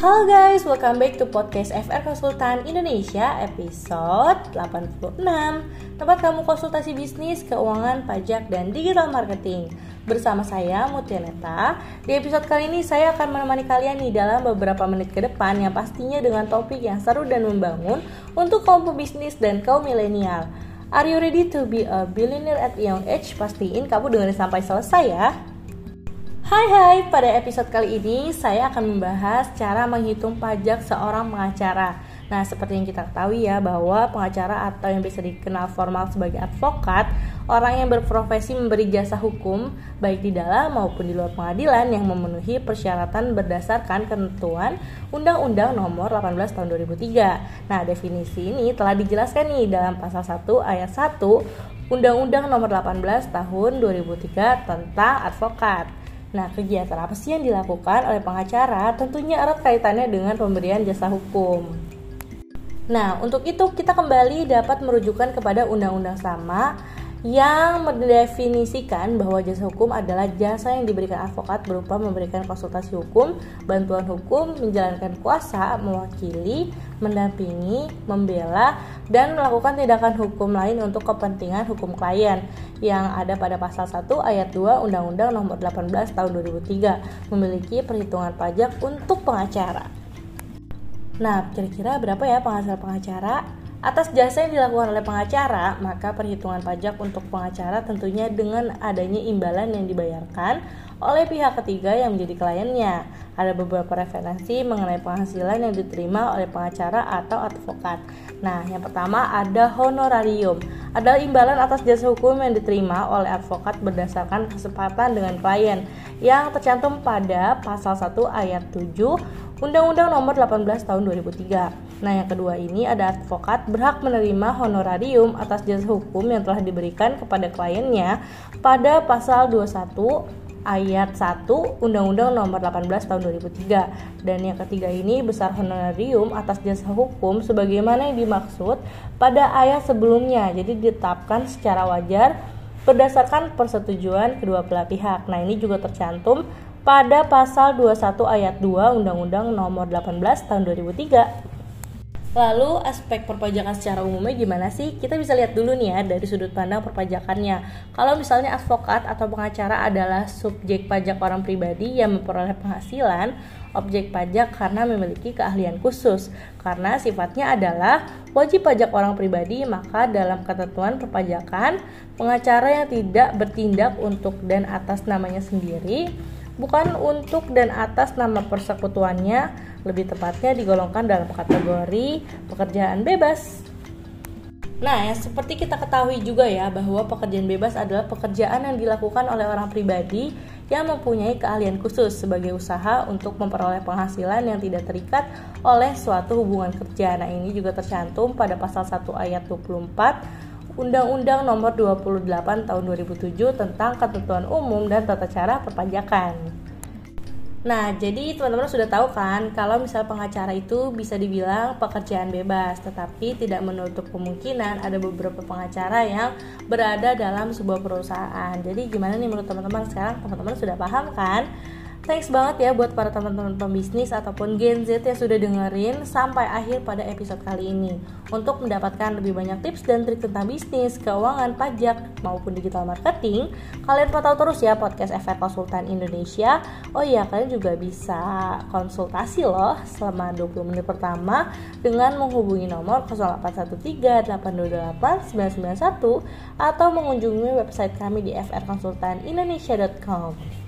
Halo guys, welcome back to podcast FR Konsultan Indonesia episode 86 Tempat kamu konsultasi bisnis, keuangan, pajak, dan digital marketing. Bersama saya Mutianeta. Di episode kali ini saya akan menemani kalian nih dalam beberapa menit ke depan Yang pastinya dengan topik yang seru dan membangun Untuk kaum pebisnis dan kaum milenial. Are you ready to be a billionaire at young age? Pastiin kamu dengerin sampai selesai ya Hai hai, pada episode kali ini saya akan membahas cara menghitung pajak seorang pengacara. Nah, seperti yang kita ketahui ya bahwa pengacara atau yang bisa dikenal formal sebagai advokat, orang yang berprofesi memberi jasa hukum baik di dalam maupun di luar pengadilan yang memenuhi persyaratan berdasarkan ketentuan Undang-Undang Nomor 18 Tahun 2003. Nah, definisi ini telah dijelaskan nih dalam pasal 1 ayat 1 Undang-Undang Nomor 18 Tahun 2003 tentang advokat. Nah, kegiatan apa sih yang dilakukan oleh pengacara? Tentunya erat kaitannya dengan pemberian jasa hukum. Nah, untuk itu kita kembali dapat merujukan kepada undang-undang sama yang mendefinisikan bahwa jasa hukum adalah jasa yang diberikan advokat berupa memberikan konsultasi hukum, bantuan hukum, menjalankan kuasa, mewakili, mendampingi, membela, dan melakukan tindakan hukum lain untuk kepentingan hukum klien yang ada pada pasal 1 ayat 2 Undang-Undang Nomor 18 Tahun 2003 memiliki perhitungan pajak untuk pengacara. Nah, kira-kira berapa ya penghasilan pengacara? Atas jasa yang dilakukan oleh pengacara, maka perhitungan pajak untuk pengacara tentunya dengan adanya imbalan yang dibayarkan oleh pihak ketiga yang menjadi kliennya. Ada beberapa referensi mengenai penghasilan yang diterima oleh pengacara atau advokat. Nah, yang pertama ada honorarium. Adalah imbalan atas jasa hukum yang diterima oleh advokat berdasarkan kesempatan dengan klien yang tercantum pada pasal 1 ayat 7 Undang-Undang Nomor 18 Tahun 2003. Nah, yang kedua ini ada advokat berhak menerima honorarium atas jasa hukum yang telah diberikan kepada kliennya pada pasal 21 ayat 1 Undang-Undang Nomor 18 Tahun 2003. Dan yang ketiga ini besar honorarium atas jasa hukum sebagaimana yang dimaksud pada ayat sebelumnya. Jadi ditetapkan secara wajar berdasarkan persetujuan kedua belah pihak. Nah, ini juga tercantum pada pasal 21 ayat 2 Undang-Undang Nomor 18 Tahun 2003. Lalu aspek perpajakan secara umumnya gimana sih? Kita bisa lihat dulu nih ya dari sudut pandang perpajakannya. Kalau misalnya advokat atau pengacara adalah subjek pajak orang pribadi yang memperoleh penghasilan, objek pajak karena memiliki keahlian khusus. Karena sifatnya adalah wajib pajak orang pribadi, maka dalam ketentuan perpajakan, pengacara yang tidak bertindak untuk dan atas namanya sendiri bukan untuk dan atas nama persekutuannya, lebih tepatnya digolongkan dalam kategori pekerjaan bebas. Nah, yang seperti kita ketahui juga ya bahwa pekerjaan bebas adalah pekerjaan yang dilakukan oleh orang pribadi yang mempunyai keahlian khusus sebagai usaha untuk memperoleh penghasilan yang tidak terikat oleh suatu hubungan kerja. Nah, ini juga tercantum pada pasal 1 ayat 24 Undang-Undang Nomor 28 Tahun 2007 tentang Ketentuan Umum dan Tata Cara Perpajakan. Nah, jadi teman-teman sudah tahu kan kalau misal pengacara itu bisa dibilang pekerjaan bebas, tetapi tidak menutup kemungkinan ada beberapa pengacara yang berada dalam sebuah perusahaan. Jadi gimana nih menurut teman-teman sekarang? Teman-teman sudah paham kan? Thanks banget ya buat para teman-teman pembisnis ataupun Gen Z yang sudah dengerin sampai akhir pada episode kali ini. Untuk mendapatkan lebih banyak tips dan trik tentang bisnis, keuangan, pajak, maupun digital marketing, kalian pantau terus ya podcast FR Konsultan Indonesia. Oh iya, kalian juga bisa konsultasi loh selama 20 menit pertama dengan menghubungi nomor 0813-828-991 atau mengunjungi website kami di frkonsultanindonesia.com.